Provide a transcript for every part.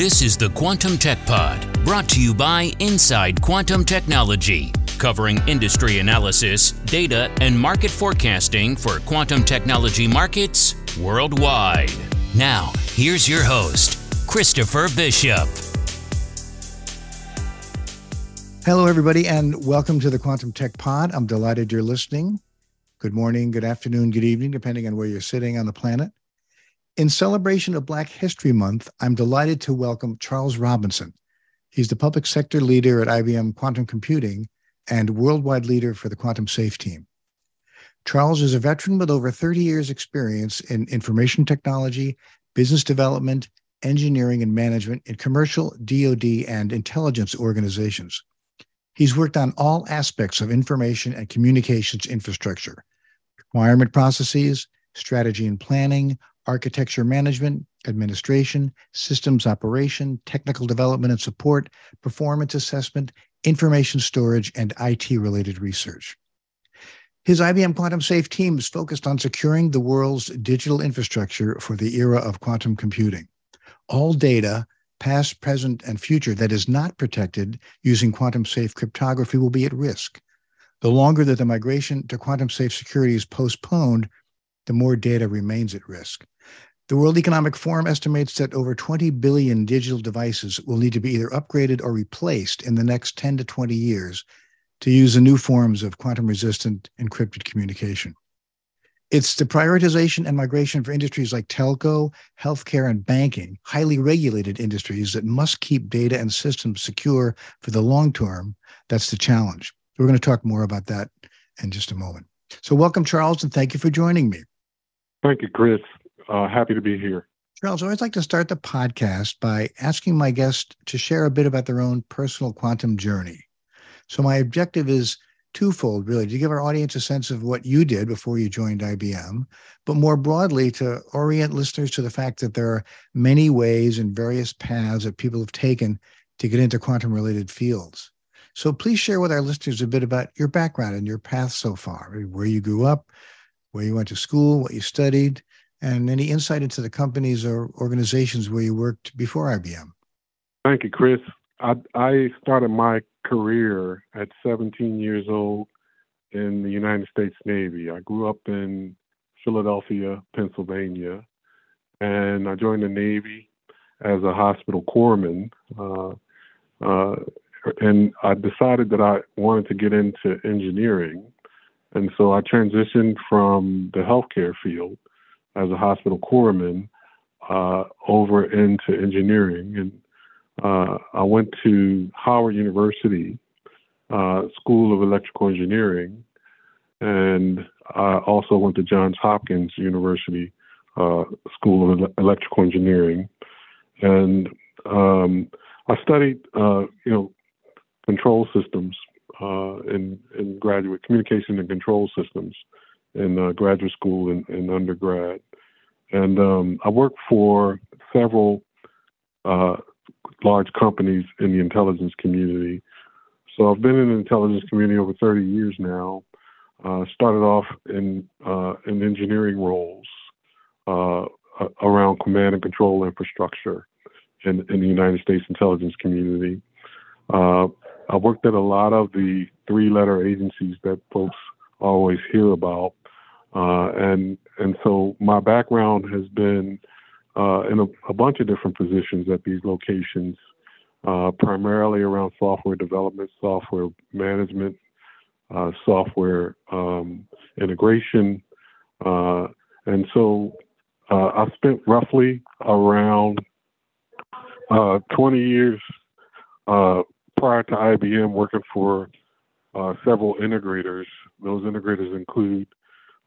This is the Quantum Tech Pod, brought to you by Inside Quantum Technology, covering industry analysis, data, and market forecasting for quantum technology markets worldwide. Now, here's your host, Christopher Bishop. Hello, everybody, and welcome to the Quantum Tech Pod. I'm delighted you're listening. Good morning, good afternoon, good evening, depending on where you're sitting on the planet. In celebration of Black History Month, I'm delighted to welcome Charles Robinson. He's the public sector leader at IBM Quantum Computing and worldwide leader for the Quantum Safe team. Charles is a veteran with over 30 years' experience in information technology, business development, engineering, and management in commercial, DoD, and intelligence organizations. He's worked on all aspects of information and communications infrastructure, requirement processes, strategy and planning, architecture management, administration, systems operation, technical development and support, performance assessment, information storage, and IT related research. His IBM Quantum Safe team is focused on securing the world's digital infrastructure for the era of quantum computing. All data, past, present, and future, that is not protected using quantum safe cryptography will be at risk. The longer that the migration to quantum safe security is postponed, the more data remains at risk. The World Economic Forum estimates that over 20 billion digital devices will need to be either upgraded or replaced in the next 10 to 20 years to use the new forms of quantum resistant encrypted communication. It's the prioritization and migration for industries like telco, healthcare, and banking, highly regulated industries that must keep data and systems secure for the long term. That's the challenge. We're going to talk more about that in just a moment. So, welcome, Charles, and thank you for joining me. Thank you, Chris. Uh, happy to be here. Charles, I always like to start the podcast by asking my guests to share a bit about their own personal quantum journey. So, my objective is twofold, really, to give our audience a sense of what you did before you joined IBM, but more broadly, to orient listeners to the fact that there are many ways and various paths that people have taken to get into quantum related fields. So, please share with our listeners a bit about your background and your path so far, where you grew up, where you went to school, what you studied, and any insight into the companies or organizations where you worked before IBM. Thank you, Chris. I, I started my career at 17 years old in the United States Navy. I grew up in Philadelphia, Pennsylvania, and I joined the Navy as a hospital corpsman. Uh, uh, and I decided that I wanted to get into engineering. And so I transitioned from the healthcare field as a hospital corpsman uh, over into engineering. And uh, I went to Howard University uh, School of Electrical Engineering, and I also went to Johns Hopkins University uh, School of Electrical Engineering. And um, I studied, uh, you know, control systems uh, in, in graduate communication and control systems in uh, graduate school and, and undergrad. And um, I worked for several uh, large companies in the intelligence community. So I've been in the intelligence community over 30 years now. Uh, started off in uh, in engineering roles uh, around command and control infrastructure in, in the United States intelligence community. Uh, I worked at a lot of the three-letter agencies that folks always hear about, uh, and and so my background has been uh, in a, a, bunch of different positions at these locations, uh, primarily around software development, software management, uh, software um, integration, uh, and so uh, I spent roughly around 20 years prior to IBM working for several integrators. Those integrators include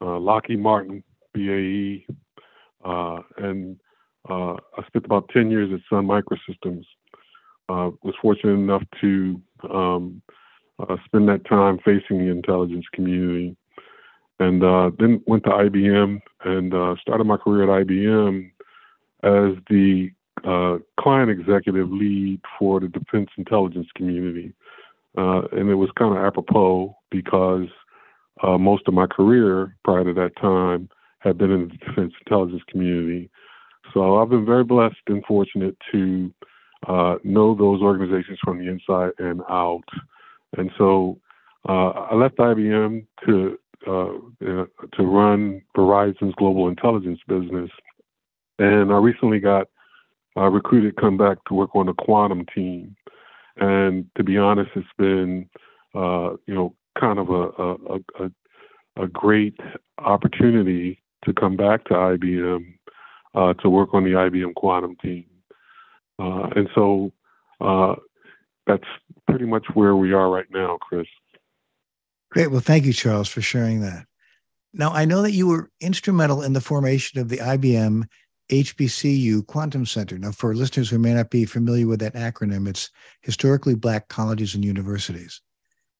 uh, Lockheed Martin, BAE, uh, and uh, I spent about 10 years at Sun Microsystems. Uh, was fortunate enough to um, uh, spend that time facing the intelligence community, and uh, then went to IBM and started my career at IBM as the client executive lead for the defense intelligence community. and it was kind of apropos because uh, most of my career prior to that time had been in the defense intelligence community. So I've been very blessed and fortunate to uh, know those organizations from the inside and out. And so uh, I left IBM to uh, to run Verizon's global intelligence business, and I recently got uh, recruited, come back to work on the quantum team. And to be honest, it's been uh, you know a, a, great opportunity to come back to IBM uh, to work on the IBM quantum team. Uh, and so uh, that's pretty much where we are right now, Chris. Great. Well, thank you, Charles, for sharing that. Now, I know that you were instrumental in the formation of the IBM HBCU Quantum Center. Now, for listeners who may not be familiar with that acronym, it's Historically Black Colleges and Universities.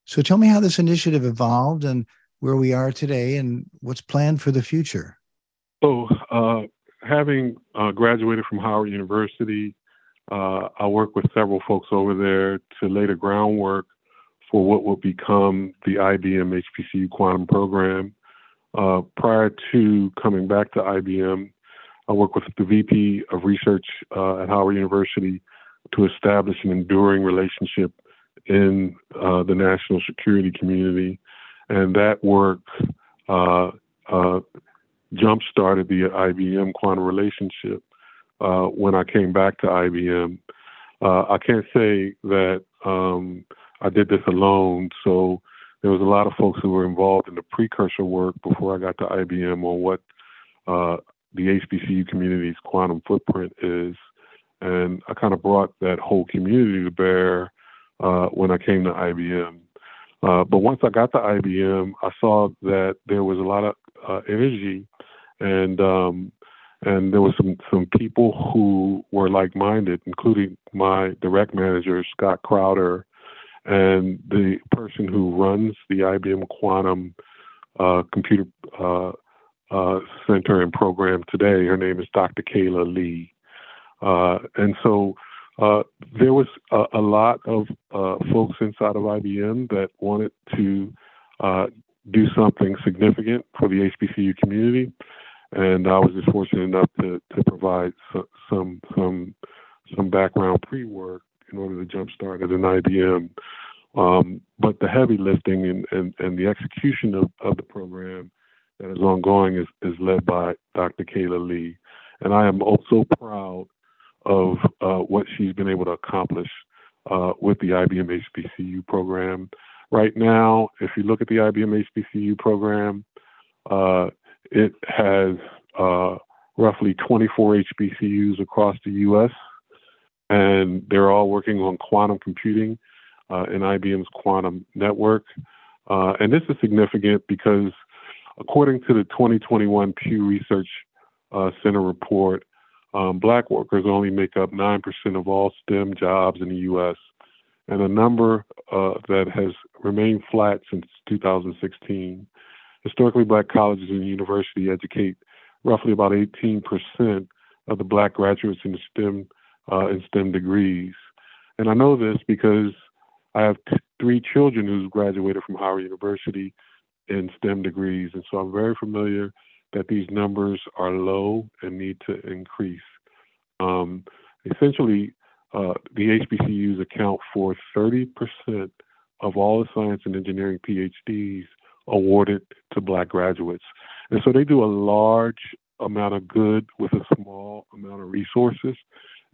So tell me how this initiative evolved and where we are today and what's planned for the future. So, uh, having uh, graduated from Howard University, uh, I worked with several folks over there to lay the groundwork for what will become the IBM HBCU Quantum Program. Uh, prior to coming back to IBM, I worked with the VP of Research uh, at Howard University to establish an enduring relationship in uh, the national security community, and that work uh, uh, jump started the IBM quantum relationship. Uh, when I came back to IBM, uh, I can't say that um, I did this alone. So there was a lot of folks who were involved in the precursor work before I got to IBM on what uh, the HBCU community's quantum footprint is. And I kind of brought that whole community to bear uh, when I came to IBM. Uh, but once I got to IBM, I saw that there was a lot of uh, energy, and um, and there was some some people who were like-minded, including my direct manager Scott Crowder, and the person who runs the IBM Quantum uh, Computer uh, uh, Center and program today. Her name is Dr. Kayla Lee, and so uh, there was a, a lot of uh, folks inside of IBM that wanted to uh, do something significant for the HBCU community, and I was just fortunate enough to, to provide so, some some some background pre-work in order to jumpstart at an IBM. Um, but the heavy lifting and, and, and the execution of, of the program that is ongoing is, is led by Dr. Kayla Lee. And I am also proud of uh, what she's been able to accomplish uh, with the IBM HBCU program. Right now, if you look at the IBM HBCU program, uh, it has uh, roughly 24 HBCUs across the U.S., and they're all working on quantum computing uh, in IBM's quantum network. Uh, and this is significant because, according to the 2021 Pew Research Center report, um, black workers only make up 9% of all STEM jobs in the U.S., and a number uh, that has remained flat since 2016. Historically, black colleges and universities educate roughly about 18% of the black graduates in STEM uh, in STEM degrees. And I know this because I have t- three children who've graduated from Howard University in STEM degrees, and so I'm very familiar that these numbers are low and need to increase. Um, essentially, uh, the HBCUs account for 30% of all the science and engineering PhDs awarded to black graduates. And so they do a large amount of good with a small amount of resources.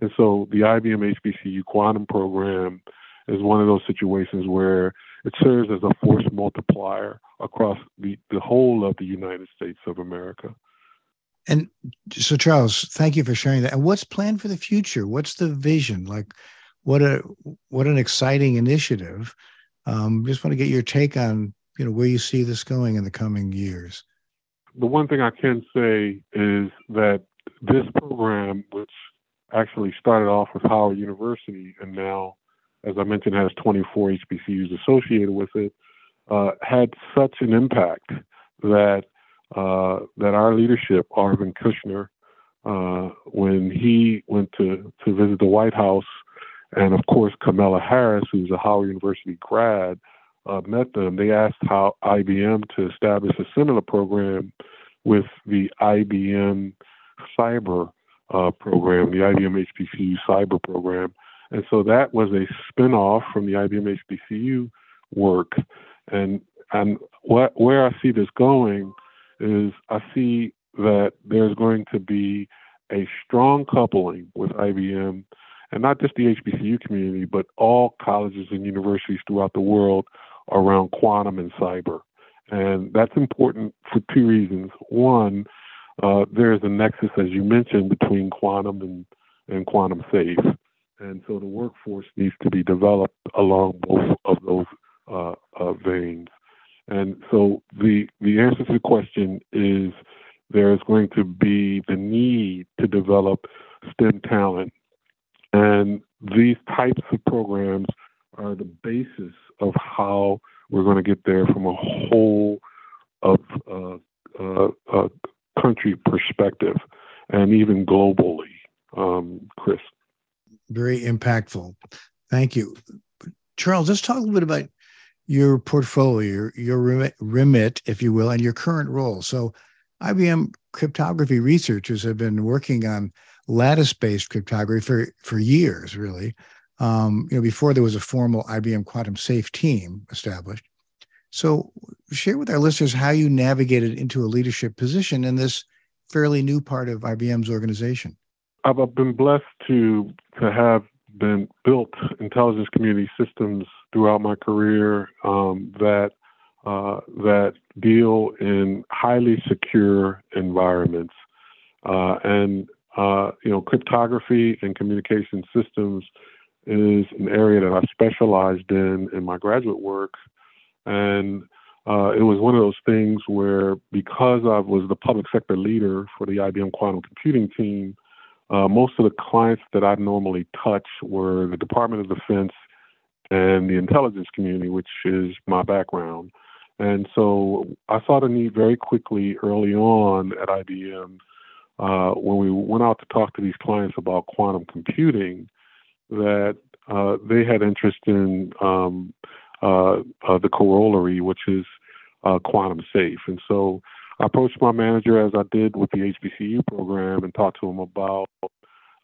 And so the IBM HBCU Quantum Program is one of those situations where it serves as a force multiplier across the, the whole of the United States of America. And so, Charles, thank you for sharing that. And what's planned for the future? What's the vision? Like, what a what an exciting initiative! Um, just want to get your take on you know where you see this going in the coming years. The one thing I can say is that this program, which actually started off with Howard University and now as I mentioned, has 24 HBCUs associated with it, uh, had such an impact that uh, that our leadership, Arvind Krishna, uh, when he went to to visit the White House, and of course Kamala Harris, who's a Howard University grad, uh, met them. They asked how IBM to establish a similar program with the IBM Cyber uh, program, the IBM HBCU Cyber program And so that was a spinoff from the IBM HBCU work. And and what where I see this going is I see that there's going to be a strong coupling with IBM and not just the HBCU community, but all colleges and universities throughout the world around quantum and cyber. And that's important for two reasons. One, uh, there is a nexus, as you mentioned, between quantum and, and quantum safe. And so the workforce needs to be developed along both of those uh, uh, veins. And so the the answer to the question is there is going to be the need to develop STEM talent, and these types of programs are the basis of how we're going to get there from a whole of uh, uh, uh, country perspective, and even globally, um, Chris. Very impactful. Thank you, Charles. Let's talk a little bit about your portfolio, your remit, if you will, and your current role. So, IBM cryptography researchers have been working on lattice-based cryptography for for years, really. Um, you know, before there was a formal IBM Quantum Safe team established. So, share with our listeners how you navigated into a leadership position in this fairly new part of IBM's organization. I've been blessed to to have been built intelligence community systems throughout my career um, that uh, that deal in highly secure environments, uh, and uh, you know, cryptography and communication systems is an area that I specialized in in my graduate work, and uh, it was one of those things where because I was the public sector leader for the IBM quantum computing team, uh, most of the clients that I normally touch were the Department of Defense and the intelligence community, which is my background. And so I saw the need very quickly early on at IBM uh, when we went out to talk to these clients about quantum computing that uh, they had interest in um, uh, uh the corollary, which is quantum safe. And so I approached my manager as I did with the HBCU program and talked to him about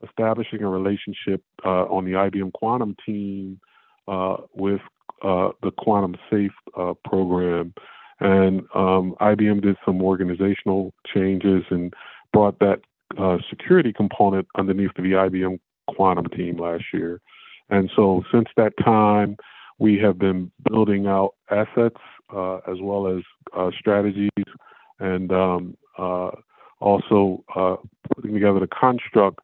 establishing a relationship uh, on the IBM Quantum team uh, with uh, the Quantum Safe uh, program. And um, IBM did some organizational changes and brought that uh, security component underneath the IBM Quantum team last year. And so since that time, we have been building out assets uh, as well as strategies and um, uh, also uh, putting together the construct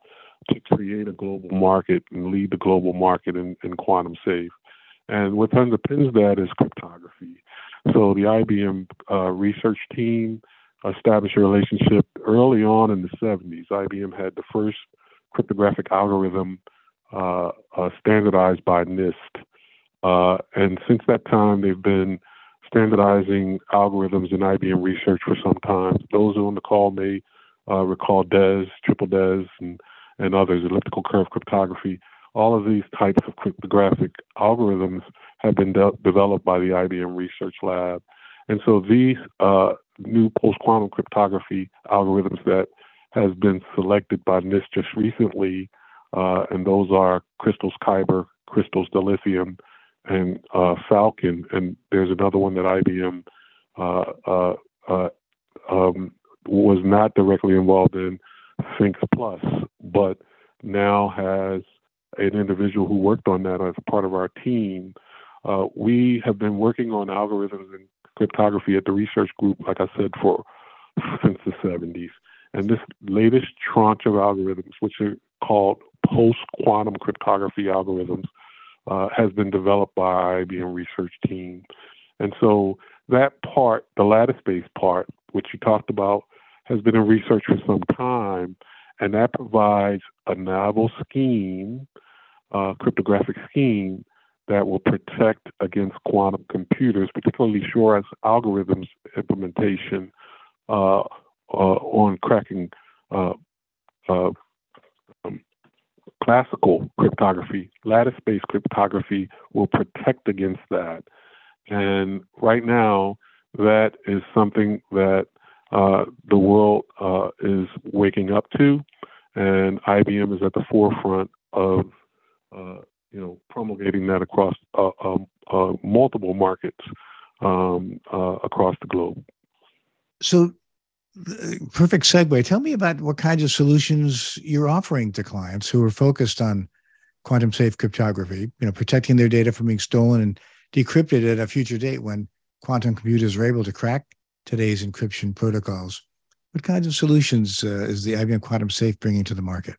to create a global market and lead the global market in, in quantum safe. And what underpins that is cryptography. So the IBM uh, research team established a relationship early on in the 70s. IBM had the first cryptographic algorithm uh, uh, standardized by NIST. Uh, and since that time, they've been standardizing algorithms in IBM research for some time. Those on the call may uh, recall DES, triple DES, and, and others, elliptical curve cryptography. All of these types of cryptographic algorithms have been de- developed by the IBM Research Lab. And so these uh, new post-quantum cryptography algorithms that has been selected by NIST just recently, uh, and those are Crystals Kyber, Crystals Dilithium, and uh, Falcon, and there's another one that IBM uh, uh, uh, um, was not directly involved in, SPHINCS Plus, but now has an individual who worked on that as part of our team. Uh, we have been working on algorithms and cryptography at the research group, like I said, for since the 70s. And this latest tranche of algorithms, which are called post quantum cryptography algorithms, uh, has been developed by IBM research team. And so that part, the lattice-based part, which you talked about, has been in research for some time, and that provides a novel scheme, uh, cryptographic scheme, that will protect against quantum computers, particularly Shor's algorithms implementation uh, uh, on cracking uh, uh, classical cryptography, lattice based cryptography will protect against that. And right now, that is something that uh, the world uh, is waking up to, and IBM is at the forefront of uh, you know, promulgating that across uh, um, uh, multiple markets um, uh, across the globe. So, perfect segue. Tell me about what kinds of solutions you're offering to clients who are focused on quantum safe cryptography. You know, protecting their data from being stolen and decrypted at a future date when quantum computers are able to crack today's encryption protocols. What kinds of solutions uh, is the IBM Quantum Safe bringing to the market?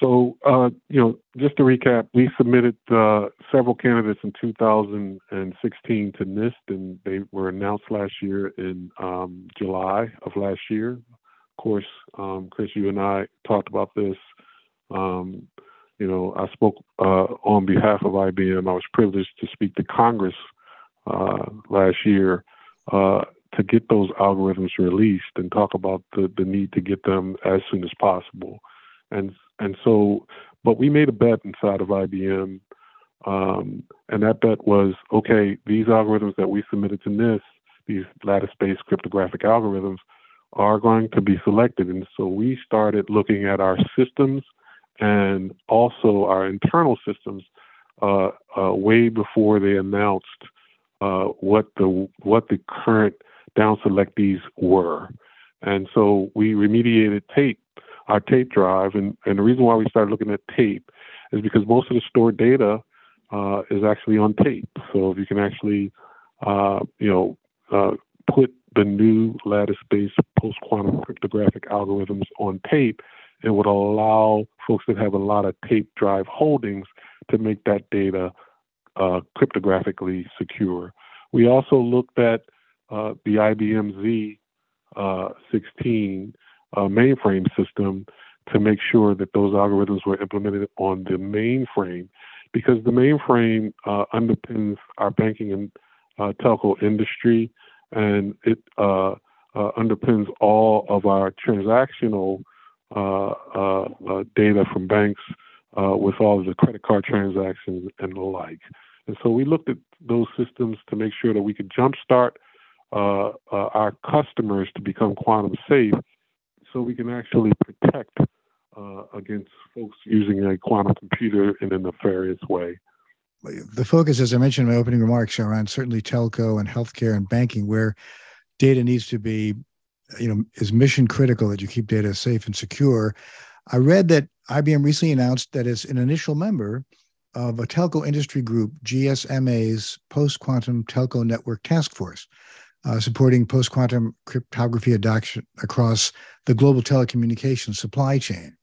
So, uh, you know, just to recap, we submitted uh, several candidates in 2016 to NIST, and they were announced last year in um, July of last year. Of course, um, Chris, you and I talked about this. Um, you know, I spoke uh, on behalf of IBM. I was privileged to speak to Congress uh, last year uh, to get those algorithms released and talk about the, the need to get them as soon as possible. And and so, but we made a bet inside of IBM, um, and that bet was okay. These algorithms that we submitted to NIST, these lattice-based cryptographic algorithms, are going to be selected. And so we started looking at our systems and also our internal systems uh, uh, way before they announced uh, what the what the current down selectees were. And so we remediated tape our tape drive. And, and the reason why we started looking at tape is because most of the stored data uh, is actually on tape. So if you can actually, uh, you know, uh, put the new lattice-based post-quantum cryptographic algorithms on tape, it would allow folks that have a lot of tape drive holdings to make that data uh, cryptographically secure. We also looked at uh, the IBM Z uh, 16 uh, mainframe system to make sure that those algorithms were implemented on the mainframe because the mainframe uh, underpins our banking and uh, telco industry and it uh, uh, underpins all of our transactional uh, data from banks with all of the credit card transactions and the like. And so we looked at those systems to make sure that we could jumpstart our customers to become quantum safe so we can actually protect uh, against folks using a quantum computer in a nefarious way. The focus, as I mentioned in my opening remarks, are on certainly telco and healthcare and banking, where data needs to be, you know, is mission critical that you keep data safe and secure. I read that IBM recently announced that it's an initial member of a telco industry group, GSMA's Post Quantum Telco Network Task Force uh, supporting post quantum cryptography adoption across the global telecommunications supply chain.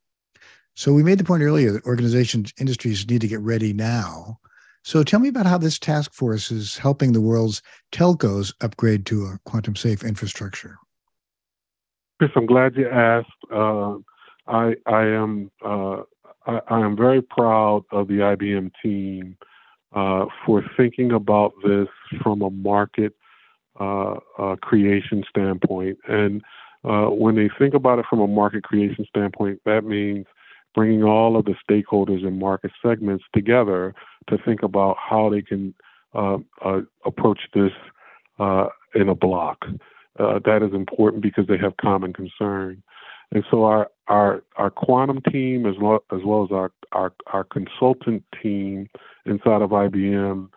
So we made the point earlier that organizations, industries need to get ready now. So tell me about how this task force is helping the world's telcos upgrade to a quantum safe infrastructure. Chris, I'm glad you asked. Uh, I, I am uh, I, I, am very proud of the IBM team uh, for thinking about this from a market creation standpoint. And uh, when they think about it from a market creation standpoint, that means bringing all of the stakeholders and market segments together to think about how they can uh, uh, approach this uh, in a block. that is important because they have common concern. And so our our our quantum team as well as well as our our, our consultant team inside of IBM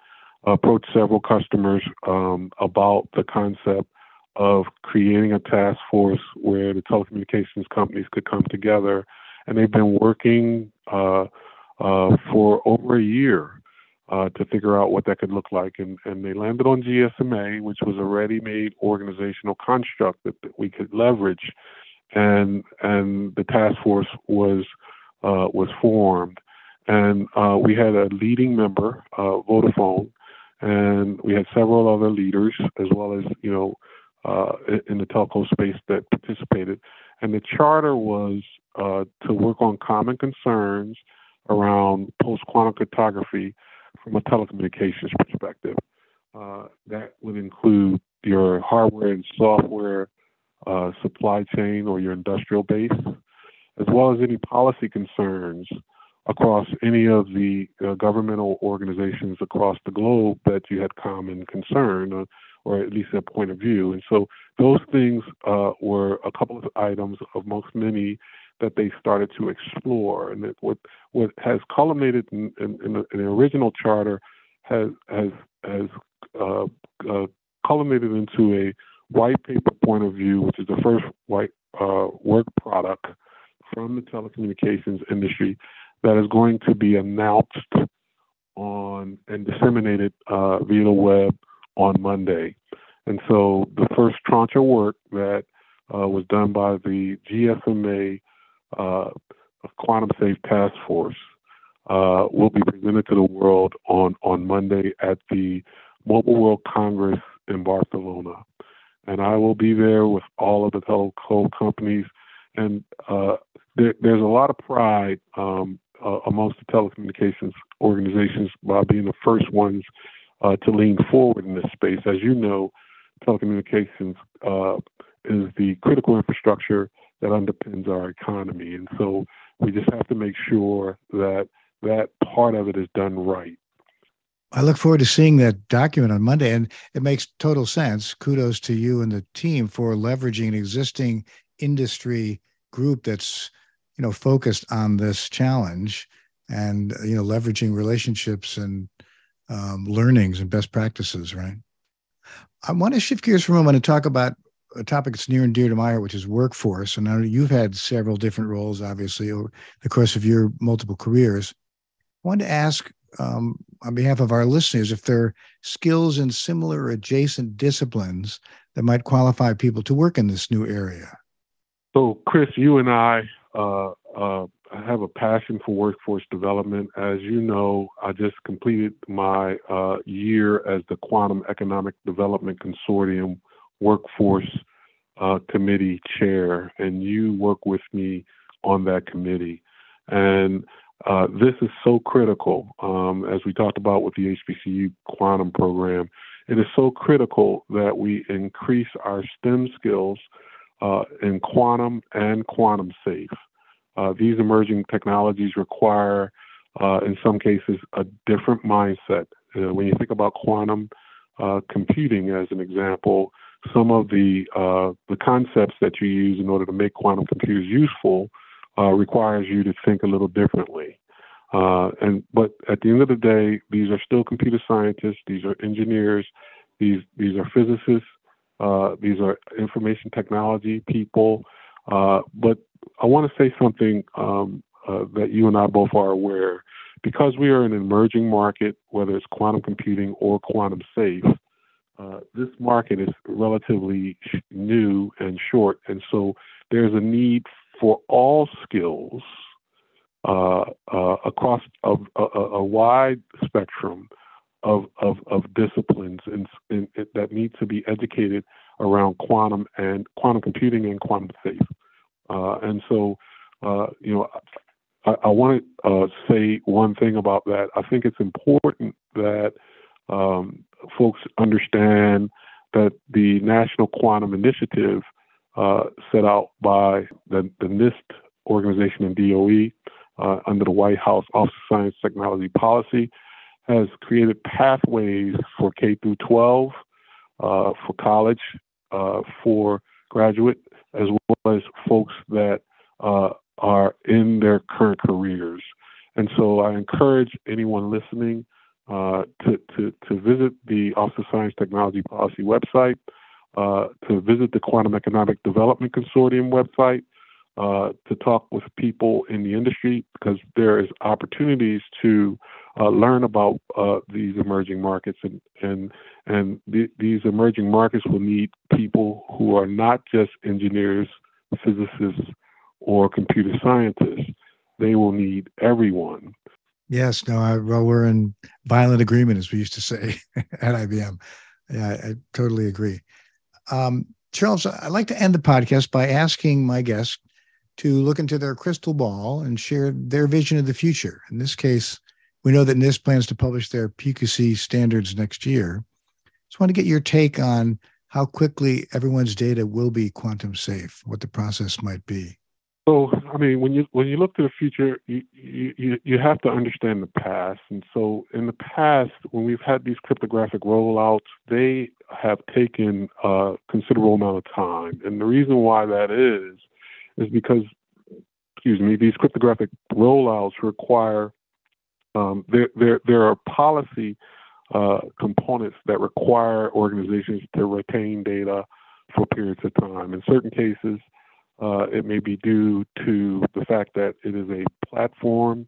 approached several customers um, about the concept of creating a task force where the telecommunications companies could come together. And they've been working uh, uh, for over a year uh, to figure out what that could look like. And, and they landed on GSMA, which was a ready made organizational construct that, that, we could leverage. And, and the task force was, uh, was formed. And uh, we had a leading member, uh, Vodafone, and we had several other leaders as well as you know uh, in the telco space that participated. And the charter was uh, to work on common concerns around post quantum cryptography from a telecommunications perspective. Uh, that would include your hardware and software uh, supply chain or your industrial base, as well as any policy concerns across any of the uh, governmental organizations across the globe that you had common concern or, uh, or at least a point of view. And so those things uh, were a couple of items amongst many that they started to explore. And what what has culminated in, in, in, the, in the, original charter has has has uh, uh, culminated into a white paper point of view, which is the first white uh, work product from the telecommunications industry that is going to be announced on and disseminated uh, via the web on Monday. And so the first tranche of work that uh, was done by the GSMA uh, Quantum Safe Task Force uh, will be presented to the world on, on Monday at the Mobile World Congress in Barcelona. And I will be there with all of the telco companies. And uh, there, there's a lot of pride um, uh, amongst the telecommunications organizations by being the first ones uh, to lean forward in this space. As you know, telecommunications uh, is the critical infrastructure that underpins our economy. And so we just have to make sure that that part of it is done right. I look forward to seeing that document on Monday, and it makes total sense. Kudos to you and the team for leveraging an existing industry group that's you know focused on this challenge and you know leveraging relationships and um, learnings and best practices right? I want to shift gears for a moment and talk about a topic that's near and dear to my heart which is workforce. And I know you've had several different roles obviously over the course of your multiple careers. I wanted to ask um, on behalf of our listeners if there are skills in similar adjacent disciplines that might qualify people to work in this new area? So chris you and i uh, uh, I have a passion for workforce development. As you know, I just completed my uh, year as the Quantum Economic Development Consortium Workforce uh, Committee Chair, and you work with me on that committee. And uh, this is so critical, um, as we talked about with the HBCU Quantum program. It is so critical that we increase our STEM skills uh, in quantum and quantum safe. Uh, these emerging technologies require, uh, in some cases, a different mindset. Uh, when you think about quantum uh, computing, as an example, some of the uh, the concepts that you use in order to make quantum computers useful requires you to think a little differently. and but at the end of the day, these are still computer scientists. These are engineers. These these are physicists. Uh, these are information technology people. Uh, but I want to say something um, uh, that you and I both are aware. Because we are an emerging market, whether it's quantum computing or quantum safe, uh, this market is relatively new and short. And so there's a need for all skills uh, across a, a, a, wide spectrum of, of, of disciplines in, in, in, that need to be educated around quantum and quantum computing and quantum safe. Uh, and so, uh, you know, I, I want to uh, say one thing about that. I think it's important that um, folks understand that the National Quantum Initiative uh, set out by the, the NIST organization and DOE uh, under the White House Office of Science Technology Policy has created pathways for K through 12, uh, for college, uh, for graduate, as well as folks that uh, are in their current careers. And so I encourage anyone listening uh, to, to, to visit the Office of Science Technology Policy website, uh, to visit the Quantum Economic Development Consortium website, uh, to talk with people in the industry because there is opportunities to uh, learn about uh, these emerging markets and and and th- these emerging markets will need people who are not just engineers, physicists, or computer scientists. They will need everyone. Yes, no, I, well, we're in violent agreement, as we used to say at IBM. Yeah, I, I totally agree. Um, Charles, I'd like to end the podcast by asking my guests to look into their crystal ball and share their vision of the future. In this case, we know that NIST plans to publish their PQC standards next year. Just want to get your take on how quickly everyone's data will be quantum safe, what the process might be. So, I mean, when you when you look to the future, you, you you have to understand the past. And so, in the past, when we've had these cryptographic rollouts, they have taken a considerable amount of time. And the reason why that is is because excuse me, these cryptographic rollouts require um, there, there, there are policy uh, components that require organizations to retain data for periods of time. In certain cases, uh, it may be due to the fact that it is a platform,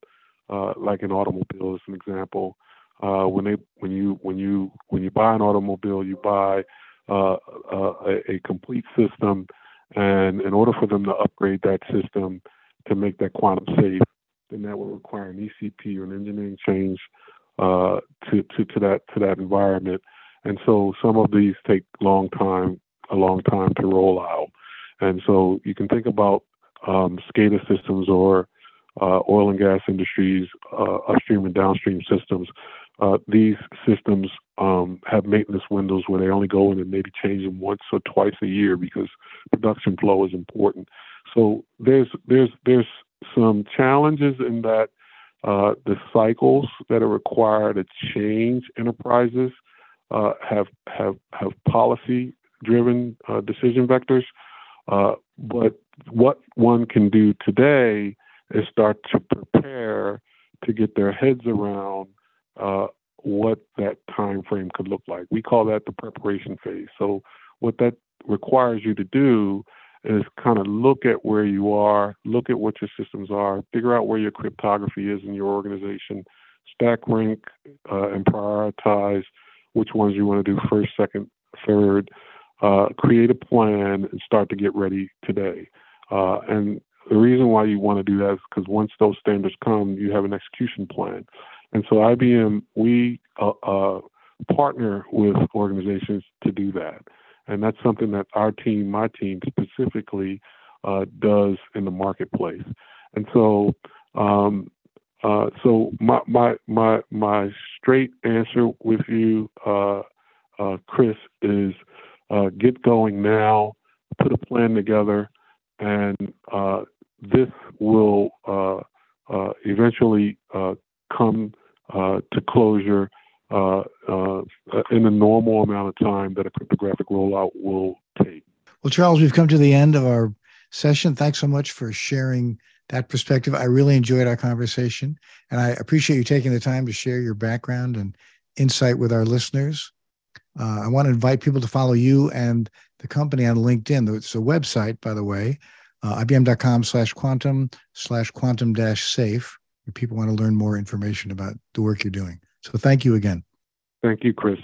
uh, like an automobile, as an example. Uh, when they, when you, when you, when you buy an automobile, you buy uh, uh, a, a complete system, and in order for them to upgrade that system to make that quantum safe, then that will require an ECP or an engineering change uh, to, to, to that to that environment. And so some of these take long time, a long time to roll out. And so you can think about um, SCADA systems or uh, oil and gas industries, uh, upstream and downstream systems. Uh, these systems um, have maintenance windows where they only go in and maybe change them once or twice a year because production flow is important. So there's there's there's some challenges in that uh, the cycles that are required to change enterprises uh, have have have policy driven uh, decision vectors. Uh, but what one can do today is start to prepare to get their heads around uh, what that time frame could look like. We call that the preparation phase. So what that requires you to do is kind of look at where you are, look at what your systems are, figure out where your cryptography is in your organization, stack rank uh, and prioritize which ones you want to do first, second, third, uh, create a plan and start to get ready today. Uh, and the reason why you want to do that is because once those standards come, you have an execution plan. And so IBM, we uh, uh, partner with organizations to do that. And that's something that our team, my team specifically, uh, does in the marketplace. And so, um, uh, so my, my, my, my straight answer with you, uh, uh, Chris, is get going now, put a plan together, and this will eventually come to closure uh, uh, in the normal amount of time that a cryptographic rollout will take. Well, Charles, we've come to the end of our session. Thanks so much for sharing that perspective. I really enjoyed our conversation, and I appreciate you taking the time to share your background and insight with our listeners. Uh, I want to invite people to follow you and the company on LinkedIn. It's a website, by the way, uh, ibm.com slash quantum slash quantum dash safe. If people want to learn more information about the work you're doing. So thank you again. Thank you, Chris.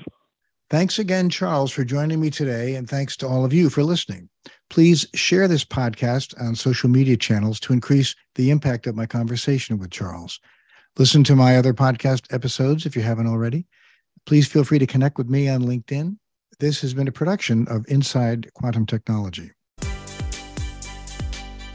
Thanks again, Charles, for joining me today. And thanks to all of you for listening. Please share this podcast on social media channels to increase the impact of my conversation with Charles. Listen to my other podcast episodes if you haven't already. Please feel free to connect with me on LinkedIn. This has been a production of Inside Quantum Technology.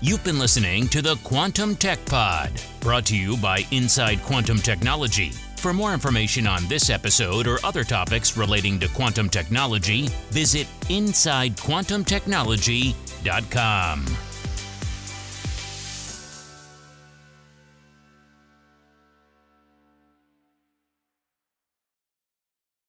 You've been listening to the Quantum Tech Pod, brought to you by Inside Quantum Technology. For more information on this episode or other topics relating to quantum technology, visit InsideQuantumTechnology.com.